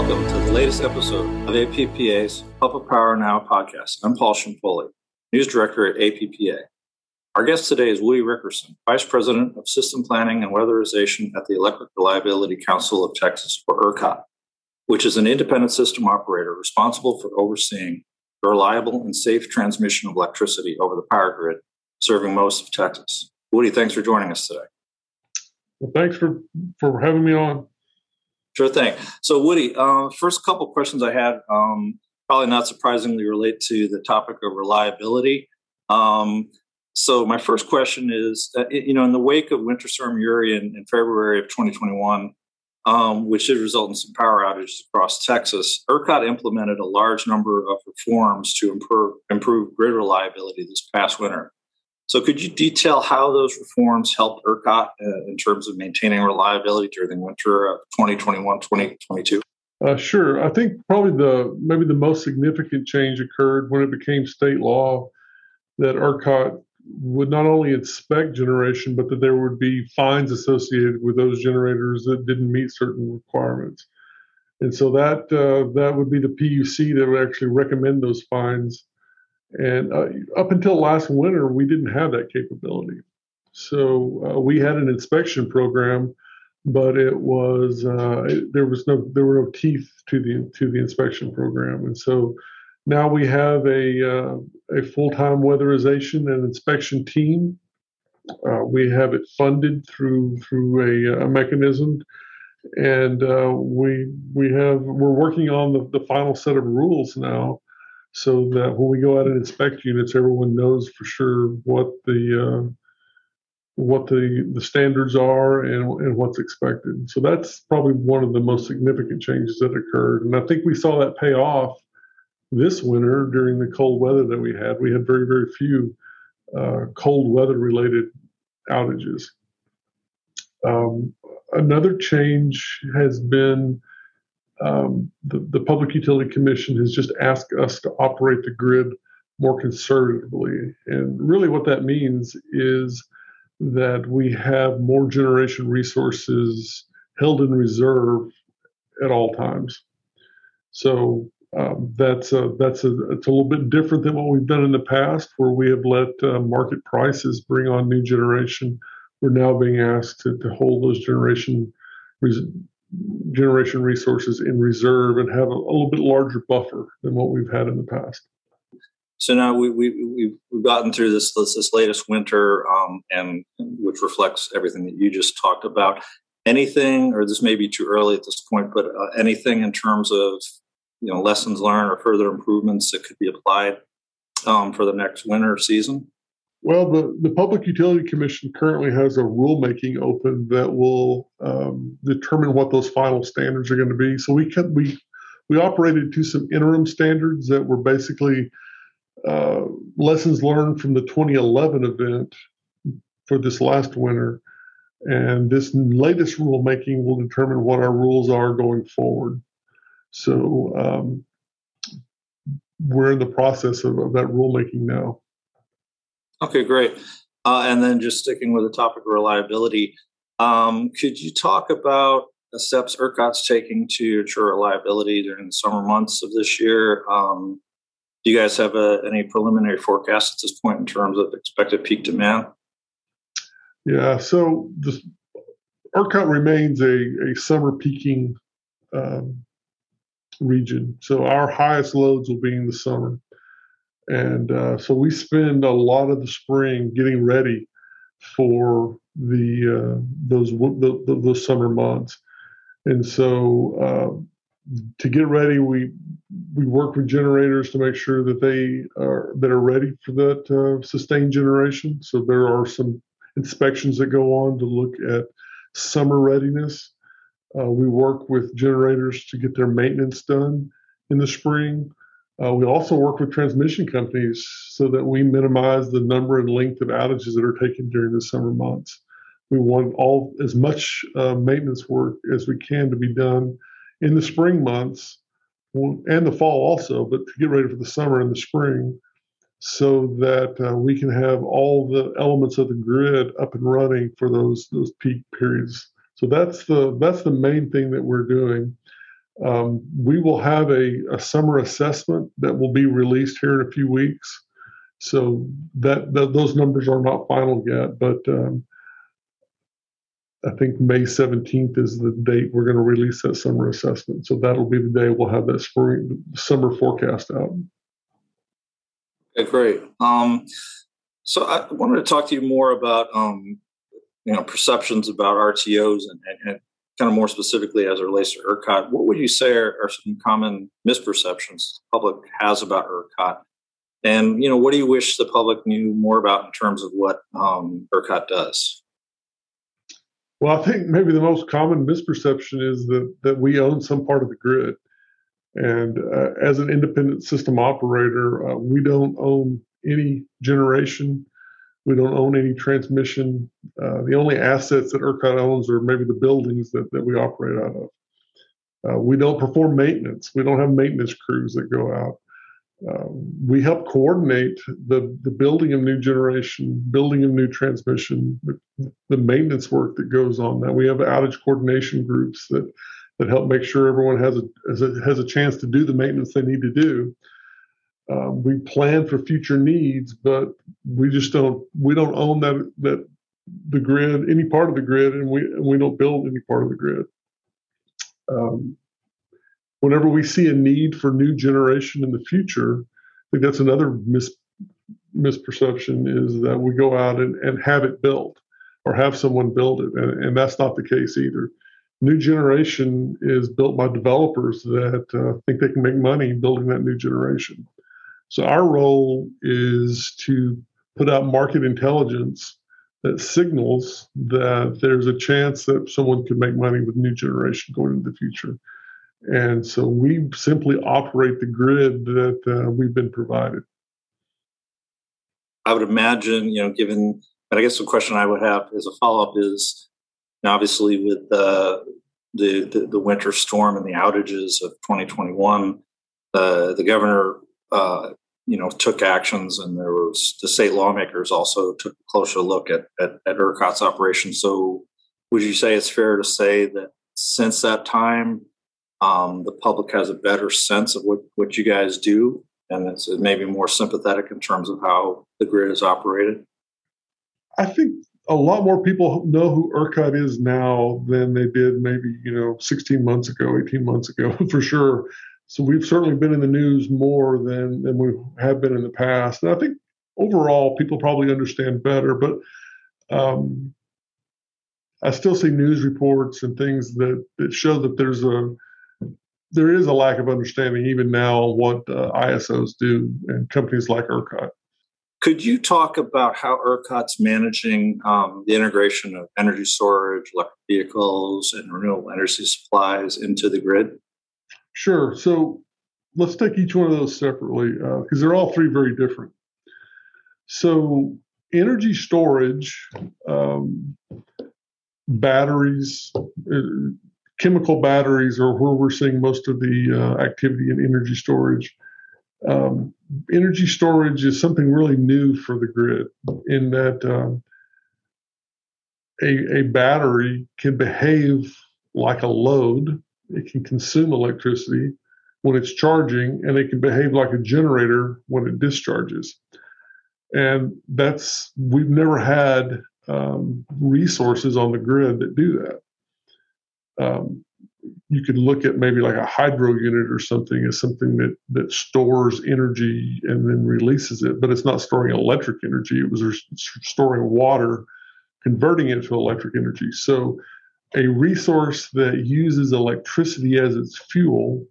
Welcome to the latest episode of APPA's Public Power Now podcast. I'm Paul Ciampoli, News Director at APPA. Our guest today is Woody Rickerson, Vice President of System Planning and Weatherization at the Electric Reliability Council of Texas, or ERCOT, which is an independent system operator responsible for overseeing the reliable and safe transmission of electricity over the power grid serving most of Texas. Woody, thanks for joining us today. Well, thanks for, for having me on. Sure thing. So, Woody, uh, first couple questions I had um, probably not surprisingly relate to the topic of reliability. Um, so, my first question is, uh, you know, in the wake of Winter Storm Uri in, in February of 2021, um, which did result in some power outages across Texas, ERCOT implemented a large number of reforms to improve, improve grid reliability this past winter. So, could you detail how those reforms helped ERCOT uh, in terms of maintaining reliability during the winter of 2021 2022? Uh, sure. I think probably the maybe the most significant change occurred when it became state law that ERCOT would not only inspect generation, but that there would be fines associated with those generators that didn't meet certain requirements. And so that uh, that would be the PUC that would actually recommend those fines and uh, up until last winter, we didn't have that capability. So uh, we had an inspection program, but it was uh, there was no there were no teeth to the to the inspection program, and so now we have a uh, a full time weatherization and inspection team. Uh, we have it funded through through a, a mechanism, and uh, we we have we're working on the, the final set of rules now so that when we go out and inspect units, everyone knows for sure what the uh, what the the standards are and, and what's expected. So that's probably one of the most significant changes that occurred, and I think we saw that pay off this winter during the cold weather that we had. We had very very few uh, cold weather related outages. Um, another change has been um, the, the Public Utility Commission has just asked us to operate the grid more conservatively. And really, what that means is that we have more generation resources held in reserve at all times. So um, that's a, that's a, it's a little bit different than what we've done in the past, where we have let uh, market prices bring on new generation. We're now being asked to, to hold those generation res- generation resources in reserve and have a, a, little bit larger buffer than what we've had in the past. So now we, we, we've, we've gotten through this, this, this latest winter, um, and which reflects everything that you just talked about. Anything, or this may be too early at this point, but uh, anything in terms of you know lessons learned or further improvements that could be applied um, for the next winter season? Well, the, the Public Utility Commission currently has a rulemaking open that will um, determine what those final standards are going to be. So we can, we we operated to some interim standards that were basically uh, lessons learned from the 2011 event for this last winter, and this latest rulemaking will determine what our rules are going forward. So um, we're in the process of, of that rulemaking now. Okay, great. Uh, and then just sticking with the topic of reliability, um, could you talk about the steps ERCOT's taking to ensure reliability during the summer months of this year? Um, do you guys have a, any preliminary forecast at this point in terms of expected peak demand? Yeah, so the, ERCOT remains a, a summer peaking um, region. So our highest loads will be in the summer. And uh, so we spend a lot of the spring getting ready for the uh, those the, the, those summer months. And so uh, to get ready, we we work with generators to make sure that they are that are ready for that uh, sustained generation. So there are some inspections that go on to look at summer readiness. Uh, we work with generators to get their maintenance done in the spring. Uh, we also work with transmission companies so that we minimize the number and length of outages that are taken during the summer months. We want all as much uh, maintenance work as we can to be done in the spring months and the fall also, but to get ready for the summer and the spring so that uh, we can have all the elements of the grid up and running for those those peak periods. So that's the that's the main thing that we're doing. Um, we will have a, a, summer assessment that will be released here in a few weeks. So that, that those numbers are not final yet, but um, I think May 17th is the date we're going to release that summer assessment. So that'll be the day we'll have that spring summer forecast out. Okay, great. Um, so I wanted to talk to you more about um, you know perceptions about RTOs and, and, and, kind of more specifically as it relates to ERCOT. What would you say are, are some common misperceptions the public has about ERCOT? And you know, what do you wish the public knew more about in terms of what um, ERCOT does? Well, I think maybe the most common misperception is that that we own some part of the grid, and uh, as an independent system operator, uh, we don't own any generation. We don't own any transmission. Uh, the only assets that ERCOT owns are maybe the buildings that, that we operate out of. Uh, we don't perform maintenance. We don't have maintenance crews that go out. Uh, we help coordinate the, the building of new generation, building of new transmission, the, the, maintenance work that goes on that. We have outage coordination groups that, that help make sure everyone has a, has a, has a chance to do the maintenance they need to do. Um, we plan for future needs, but we just don't we don't own that that the grid any part of the grid, and we we don't build any part of the grid. Um, whenever we see a need for new generation in the future, I think that's another mis- misperception is that we go out and, and have it built or have someone build it. And, and that's not the case either. New generation is built by developers that uh, think they can make money building that new generation. So our role is to put out market intelligence that signals that there's a chance that someone could make money with new generation going into the future. And so we simply operate the grid that uh, we've been provided. I would imagine, you know, given, but I guess the question I would have as a follow up is obviously with uh, the, the, the winter storm and the outages of 2021, uh, the governor, uh, you know, took actions, and there was the state lawmakers also took a closer look at at, at ERCOT's operation. So, would you say it's fair to say that since that time, um, the public has a better sense of what, what you guys do and it's maybe more sympathetic in terms of how the grid is operated? I think a lot more people know who ERCOT is now than they did maybe, you know, 16 months ago, 18 months ago, for sure. So we've certainly been in the news more than, than we have been in the past. And I think overall people probably understand better, but um, I still see news reports and things that, that show that there's a there is a lack of understanding even now what uh, ISOs do and companies like ERCOT. Could you talk about how ERCOT's managing um, the integration of energy storage, electric vehicles, and renewable energy supplies into the grid? Sure. So let's take each one of those separately because uh, they're all three very different. So, energy storage, um, batteries, uh, chemical batteries are where we're seeing most of the uh, activity in energy storage. Um, energy storage is something really new for the grid in that um, a, a battery can behave like a load. It can consume electricity when it's charging, and it can behave like a generator when it discharges. And that's, we've never had um, resources on the grid that do that um, you could look at maybe like a hydro unit or something as something that that stores energy and then releases it, but it's not storing electric energy. It was storing water, converting it to electric energy. So, a resource that uses electricity as its fuel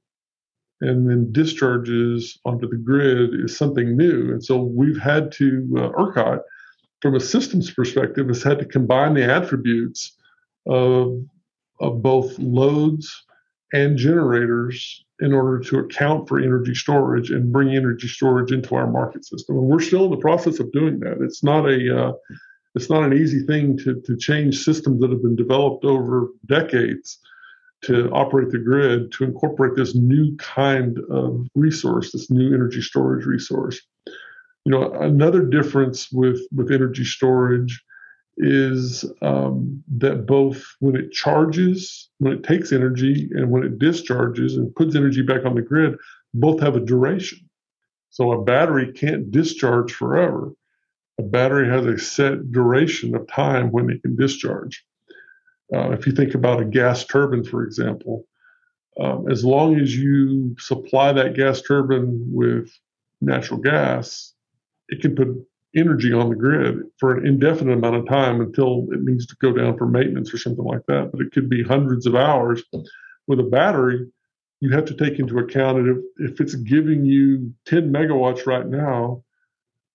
and then discharges onto the grid is something new. And so, we've had to uh, ERCOT, from a systems perspective, has had to combine the attributes of of both loads and generators in order to account for energy storage and bring energy storage into our market system. And we're still in the process of doing that. It's not a uh, it's not an easy thing to, to change systems that have been developed over decades to operate the grid to incorporate this new kind of resource, this new energy storage resource. You know, another difference with with energy storage is um, that both when it charges, when it takes energy, and when it discharges and puts energy back on the grid, both have a duration. So a battery can't discharge forever. A battery has a set duration of time when it can discharge. Uh, if you think about a gas turbine, for example, um, as long as you supply that gas turbine with natural gas, it can put energy on the grid for an indefinite amount of time until it needs to go down for maintenance or something like that. But it could be hundreds of hours. With a battery, you have to take into account if, if it's giving you 10 megawatts right now,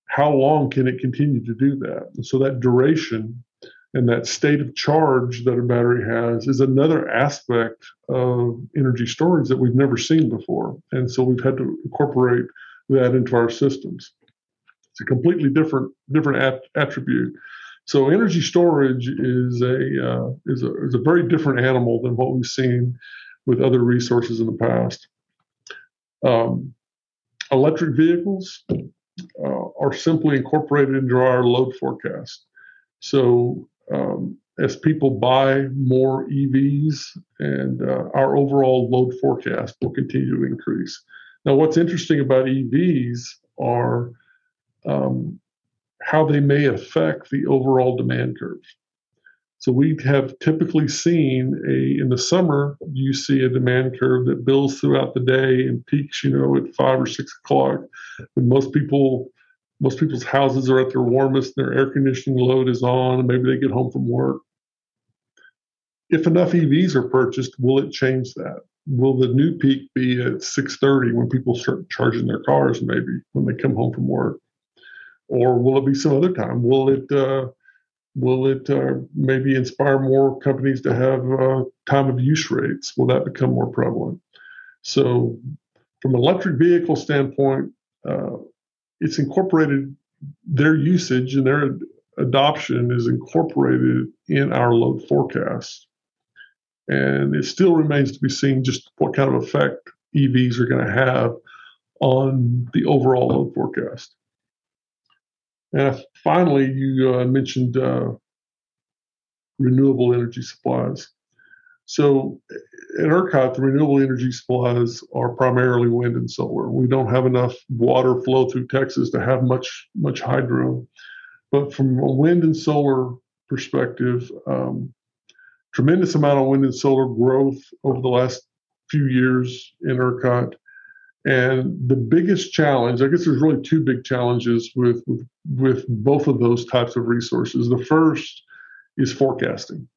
how long can it continue to do that? And so that duration and that state of charge that a battery has is another aspect of energy storage that we've never seen before. And so we've had to incorporate that into our systems. It's a completely different different at- attribute. So energy storage is a, uh, is a is a very different animal than what we've seen with other resources in the past. Um, electric vehicles uh, are simply incorporated into our load forecast. So um, as people buy more EVs, and uh, our overall load forecast will continue to increase. Now, what's interesting about EVs are um, how they may affect the overall demand curve. So we have typically seen a in the summer you see a demand curve that builds throughout the day and peaks, you know, at five or six o'clock. When most people most people's houses are at their warmest, and their air conditioning load is on, and maybe they get home from work. If enough EVs are purchased, will it change that? Will the new peak be at 6:30 when people start charging their cars, maybe when they come home from work, or will it be some other time? Will it uh, Will it uh, maybe inspire more companies to have uh, time of use rates? Will that become more prevalent? So, from an electric vehicle standpoint, uh, it's incorporated, their usage and their adoption is incorporated in our load forecast. And it still remains to be seen just what kind of effect EVs are going to have on the overall load forecast. And finally, you uh, mentioned uh, renewable energy supplies. So at ERCOT, the renewable energy supplies are primarily wind and solar. We don't have enough water flow through Texas to have much much hydro. But from a wind and solar perspective, um, tremendous amount of wind and solar growth over the last few years in ERCOT. And the biggest challenge, I guess there's really two big challenges with, with, with both of those types of resources. The first is forecasting.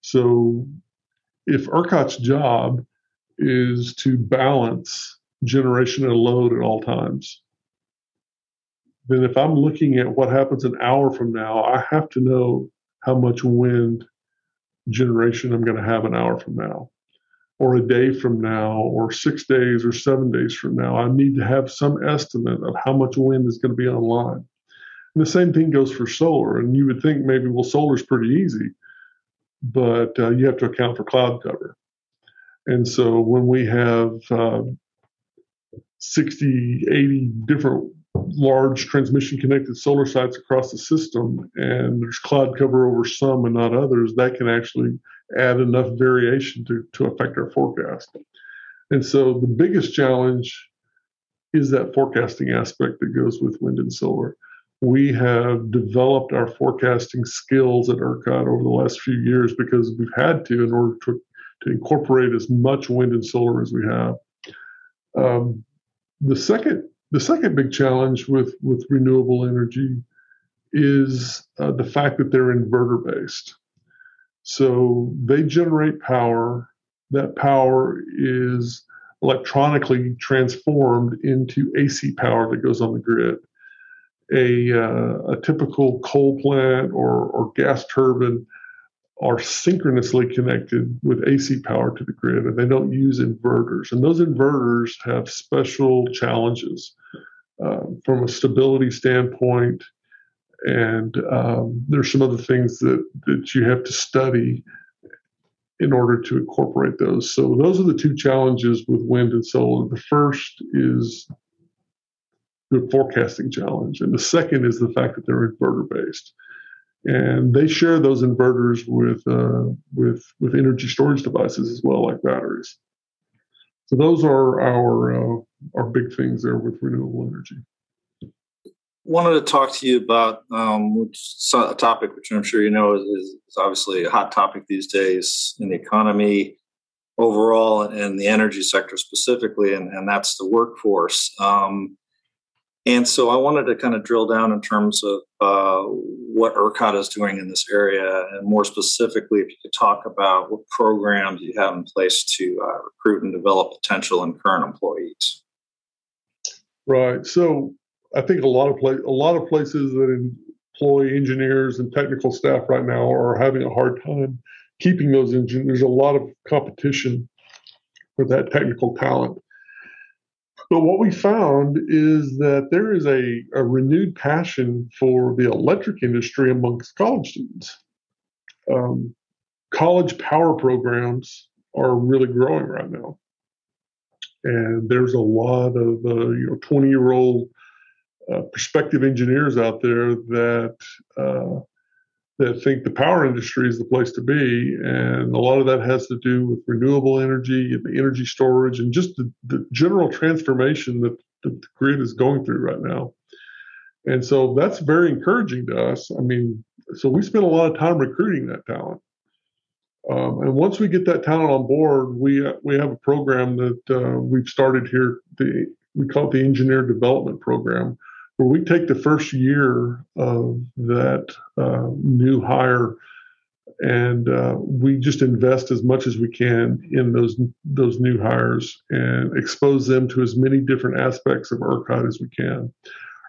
So if ERCOT's job is to balance generation and load at all times, then if I'm looking at what happens an hour from now, I have to know how much wind generation I'm going to have an hour from now or a day from now or six days or seven days from now. I need to have some estimate of how much wind is going to be online. And the same thing goes for solar. And you would think maybe, well, solar is pretty easy, but uh, you have to account for cloud cover. And so when we have uh, 60, 80 different large transmission connected solar sites across the system and there's cloud cover over some and not others, that can actually add enough variation to, to affect our forecast. And so the biggest challenge is that forecasting aspect that goes with wind and solar. We have developed our forecasting skills at ERCOT over the last few years because we've had to in order to, to incorporate as much wind and solar as we have. Um, the second the second big challenge with, with renewable energy is uh, the fact that they're inverter based. So they generate power. That power is electronically transformed into AC power that goes on the grid. A, uh, a typical coal plant or, or gas turbine are synchronously connected with AC power to the grid, and they don't use inverters. And those inverters have special challenges uh, from a stability standpoint, and um, there's some other things that that you have to study in order to incorporate those. So those are the two challenges with wind and solar. The first is the forecasting challenge, and the second is the fact that they're inverter based. and they share those inverters with uh, with with energy storage devices as well, like batteries. So those are our uh, our big things there with renewable energy. Wanted to talk to you about um, which, a topic which I'm sure you know is, is, obviously a hot topic these days in the economy overall and the energy sector specifically, and, and that's the workforce. Um, and so I wanted to kind of drill down in terms of uh, what ERCOT is doing in this area, and more specifically, if you could talk about what programs you have in place to uh, recruit and develop potential and current employees. Right. So I think a lot of a lot of places that employ engineers and technical staff right now are having a hard time keeping those engineers. There's a lot of competition for that technical talent. But what we found is that there is a, a renewed passion for the electric industry amongst college students. Um, college power programs are really growing right now. And there's a lot of uh, you know 20 year old uh, prospective engineers out there that uh, that think the power industry is the place to be. And a lot of that has to do with renewable energy and the energy storage and just the, the general transformation that the grid is going through right now. And so that's very encouraging to us. I mean, so we spend a lot of time recruiting that talent. Um, and once we get that talent on board, we we have a program that uh, we've started here. The we call it the Engineer Development Program, where we take the first year of that uh, new hire and uh, we just invest as much as we can in those those new hires and expose them to as many different aspects of ERCOT as we can.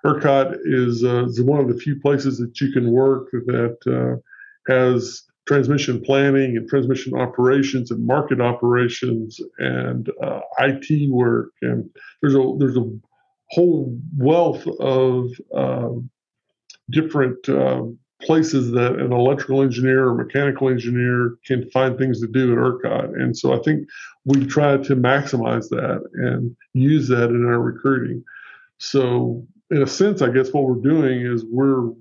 ERCOT is, uh, is one of the few places that you can work that uh, has transmission planning and transmission operations and market operations and uh, IT work and there's a there's a whole wealth of um, different um, places that an electrical engineer or mechanical engineer can find things to do at ERCOT. And so I think we try to maximize that and use that in our recruiting. So in a sense, I guess what we're doing is we're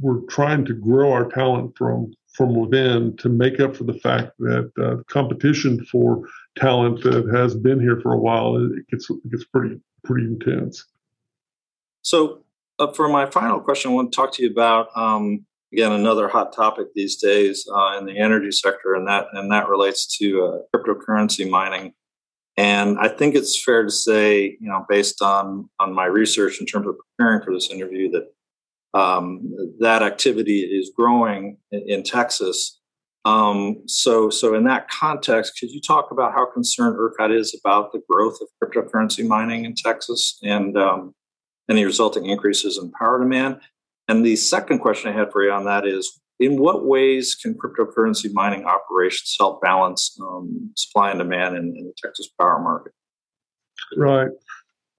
we're trying to grow our talent from from within to make up for the fact that uh, competition for talent that has been here for a while it gets it gets pretty pretty intense. So, uh, for my final question, I want to talk to you about um, again another hot topic these days uh, in the energy sector, and that and that relates to uh, cryptocurrency mining. And I think it's fair to say, you know, based on on my research in terms of preparing for this interview, that um, that activity is growing in, in Texas. Um, so, so in that context, could you talk about how concerned ERCOT is about the growth of cryptocurrency mining in Texas, and um, any resulting increases in power demand? And the second question I had for you on that is in what ways can cryptocurrency mining operations help balance um, supply and demand in, in the Texas power market? Right.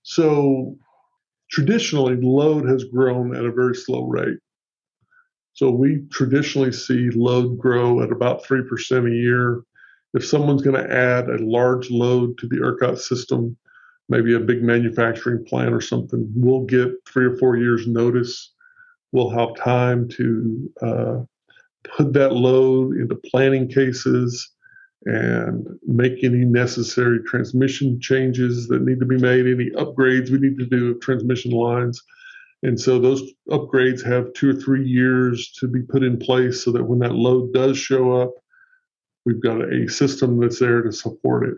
So traditionally, load has grown at a very slow rate. So we traditionally see load grow at about 3% a year. If someone's going to add a large load to the ERCOT system, maybe a big manufacturing plant or something, we'll get three or four years notice. We'll have time to uh, put that load into planning cases and make any necessary transmission changes that need to be made, any upgrades we need to do of transmission lines. And so those upgrades have two or three years to be put in place so that when that load does show up, we've got a system that's there to support it.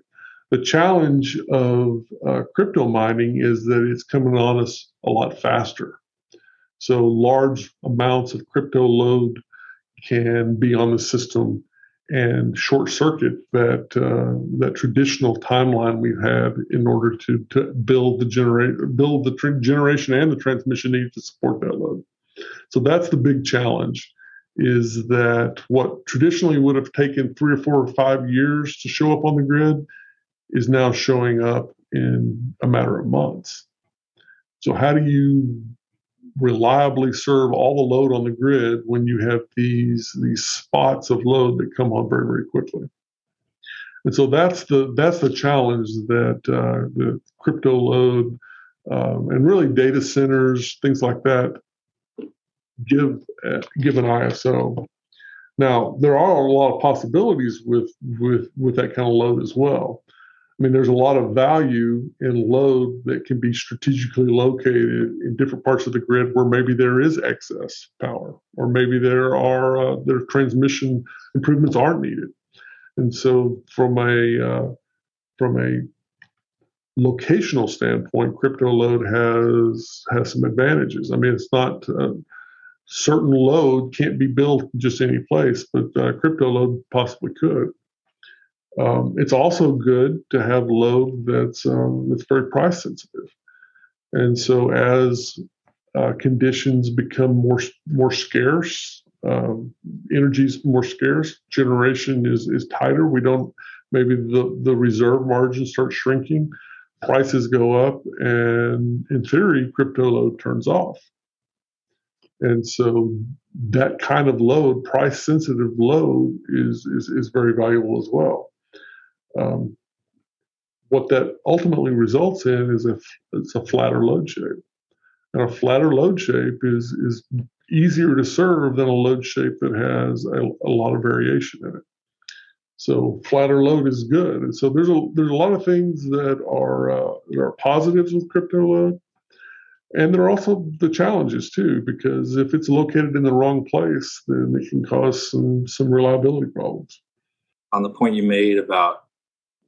The challenge of uh, crypto mining is that it's coming on us a lot faster. So large amounts of crypto load can be on the system and short circuit that uh, that traditional timeline we've had in order to, to build the generate build the tr- generation and the transmission needs to support that load. So that's the big challenge is that what traditionally would have taken three or four or five years to show up on the grid is now showing up in a matter of months. So, how do you reliably serve all the load on the grid when you have these these spots of load that come on very very quickly? And so that's the that's the challenge that uh, the crypto load um, and really data centers things like that give uh, give an ISO. Now there are a lot of possibilities with with with that kind of load as well. I mean, there's a lot of value in load that can be strategically located in different parts of the grid where maybe there is excess power, or maybe there are uh, their transmission improvements aren't needed. And so, from a uh, from a locational standpoint, crypto load has has some advantages. I mean, it's not uh, certain load can't be built just any place, but uh, crypto load possibly could. Um, it's also good to have load that's um, that's very price sensitive, and so as uh, conditions become more more scarce, um, energy is more scarce, generation is is tighter. We don't maybe the the reserve margin starts shrinking, prices go up, and in theory, crypto load turns off. And so that kind of load, price sensitive load, is, is, is very valuable as well. Um, what that ultimately results in is a, it's a flatter load shape. And a flatter load shape is, is easier to serve than a load shape that has a, a lot of variation in it. So flatter load is good, and so there's a there's a lot of things that are uh, that are positives with crypto load, and there are also the challenges too, because if it's located in the wrong place, then it can cause some some reliability problems. On the point you made about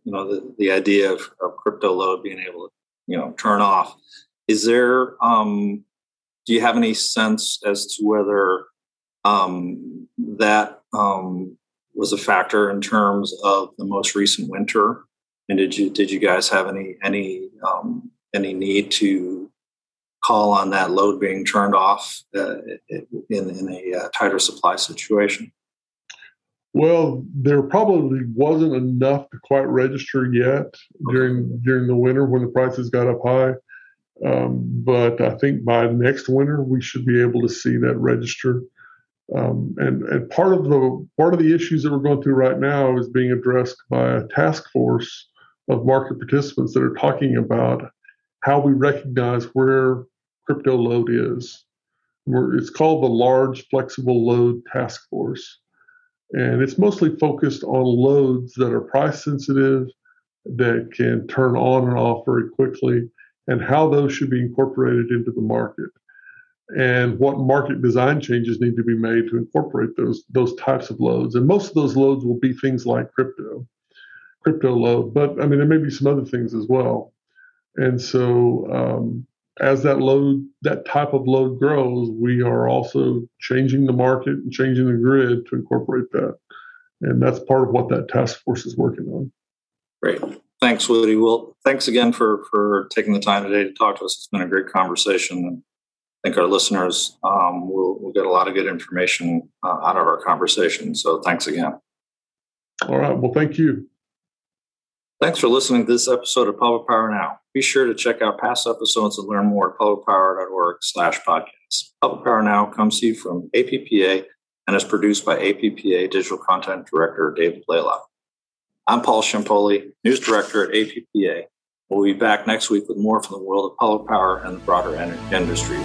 you know the, the idea of, of crypto load being able to you know turn off, is there um, do you have any sense as to whether um, that um, was a factor in terms of the most recent winter? And did you did you guys have any any um, any need to call on that load being turned off uh, in in a uh, tighter supply situation? Well, there probably wasn't enough to quite register yet during during the winter when the prices got up high. Um, but I think by next winter we should be able to see that register. Um, and, and part of the part of the issues that we're going through right now is being addressed by a task force of market participants that are talking about how we recognize where crypto load is. We're, it's called the Large Flexible Load Task Force, and it's mostly focused on loads that are price sensitive, that can turn on and off very quickly, and how those should be incorporated into the market and what market design changes need to be made to incorporate those those types of loads. And most of those loads will be things like crypto, crypto load. But I mean, there may be some other things as well. And so, um, as that load, that type of load grows, we are also changing the market and changing the grid to incorporate that. And that's part of what that task force is working on. Great. Thanks, Woody. Well, thanks again for for taking the time today to talk to us. It's been a great conversation and I think our listeners um, will, will, get a lot of good information uh, out of our conversation. So thanks again. All right. Well, thank you. Thanks for listening to this episode of Public Power Now. Be sure to check out past episodes and learn more at publicpower.org slash podcast. Public Power Now comes to you from APPA and is produced by APPA Digital Content Director David Blaylock. I'm Paul Ciampoli, News Director at APPA. We'll be back next week with more from the world of public power and the broader energy industry.